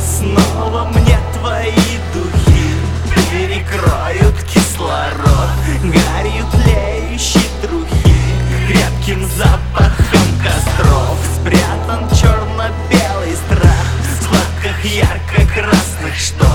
Снова мне твои духи перекроют кислород Горят леющие трухи. Крепким запахом костров Спрятан черно-белый страх. В складках ярко-красных штор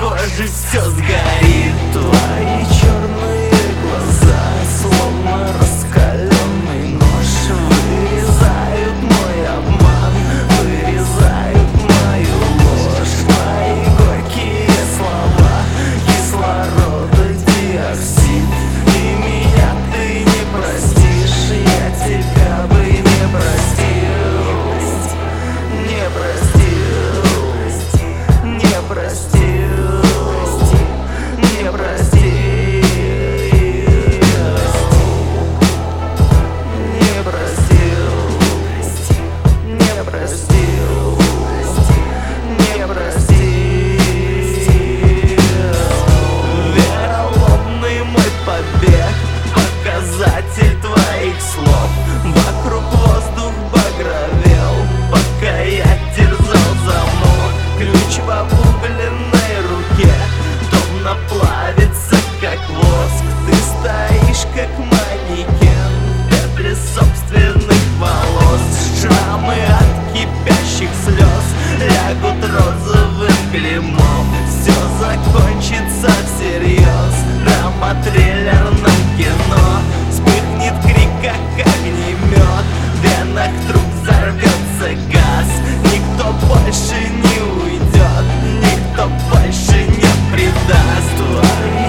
похоже, все сгорит. клеймом Все закончится всерьез. Драма-триллерным кино. Вспыхнет крик, как огнемет В венах вдруг взорвется газ. Никто больше не уйдет Никто больше не предаст. Армия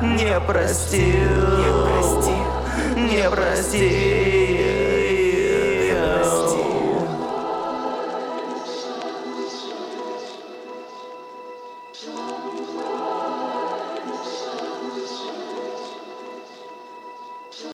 не простил, не прости, не прости. Не простил.